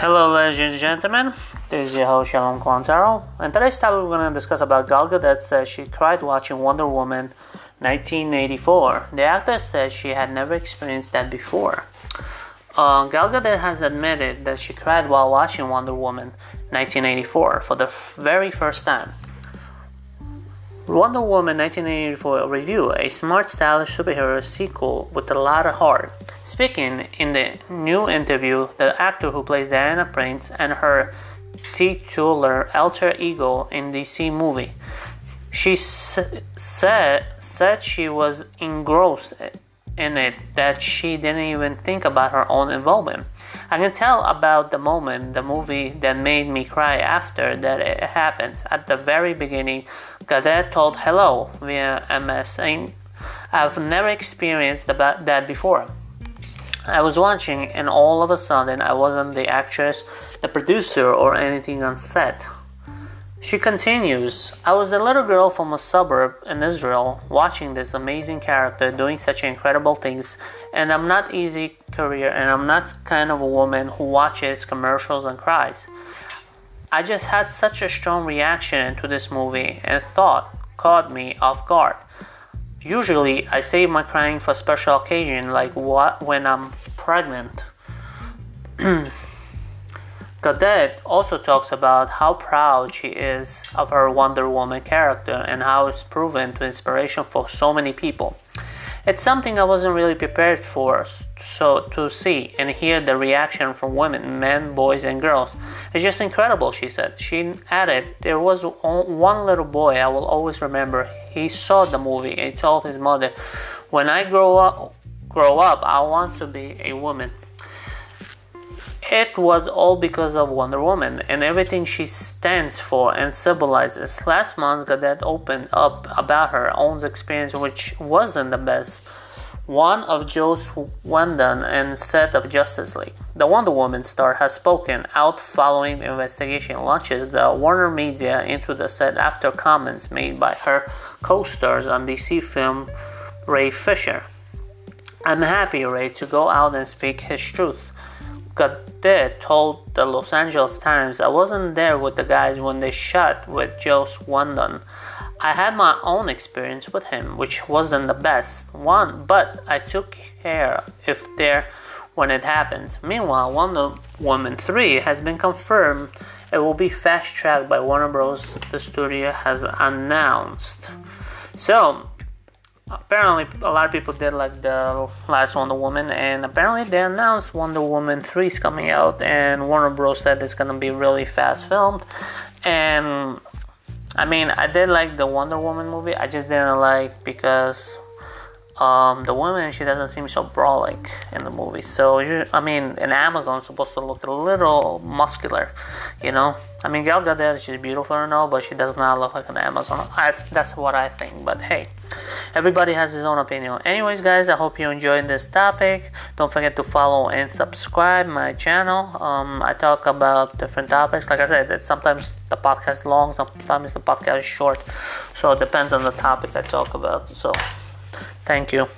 Hello, ladies and gentlemen. This is your host Shalom Klantaro, and today's topic we're going to discuss about Gal Gadot says she cried watching Wonder Woman 1984. The actress says she had never experienced that before. Uh, Gal Gadot has admitted that she cried while watching Wonder Woman 1984 for the very first time. Wonder Woman 1984 review, a smart, stylish superhero sequel with a lot of heart. Speaking in the new interview, the actor who plays Diana Prince and her titular alter ego in DC movie, she s- said said she was engrossed in it that she didn't even think about her own involvement. I can tell about the moment, the movie that made me cry after that it happens. At the very beginning, Gadot told hello via MSN. I've never experienced that before. I was watching, and all of a sudden, I wasn't the actress, the producer, or anything on set. She continues, I was a little girl from a suburb in Israel watching this amazing character doing such incredible things, and I'm not easy career and I'm not kind of a woman who watches commercials and cries. I just had such a strong reaction to this movie and thought caught me off guard. Usually I save my crying for special occasion like what when I'm pregnant. Gadot also talks about how proud she is of her Wonder Woman character and how it's proven to inspiration for so many people. It's something I wasn't really prepared for, so to see and hear the reaction from women, men, boys, and girls. It's just incredible, she said. She added, There was one little boy I will always remember. He saw the movie and told his mother, When I grow up, grow up, I want to be a woman. It was all because of Wonder Woman and everything she stands for and symbolizes. Last month, Gadot opened up about her own experience, which wasn't the best one of Joss Whedon and set of Justice League. The Wonder Woman star has spoken out following the investigation launches the Warner Media into the set after comments made by her co-stars on DC film Ray Fisher. I'm happy, Ray, to go out and speak his truth. Gadot told the Los Angeles Times, I wasn't there with the guys when they shot with Joe Whedon. I had my own experience with him, which wasn't the best one, but I took care if there when it happens. Meanwhile, Wonder Woman 3 has been confirmed it will be fast tracked by Warner Bros. The studio has announced. So, apparently a lot of people did like the last Wonder Woman, and apparently they announced Wonder Woman 3 is coming out, and Warner Bros. said it's gonna be really fast filmed. And I mean, I did like the Wonder Woman movie, I just didn't like because um, the woman she doesn't seem so brolic in the movie. So I mean, an Amazon, supposed to look a little muscular, you know. I mean, Gal Gadot, she's beautiful and all, but she does not look like an Amazon. I, that's what I think. But hey, everybody has his own opinion. Anyways, guys, I hope you enjoyed this topic. Don't forget to follow and subscribe my channel. Um, I talk about different topics. Like I said, that sometimes the podcast long, sometimes the podcast is short. So it depends on the topic I talk about. So. Thank you.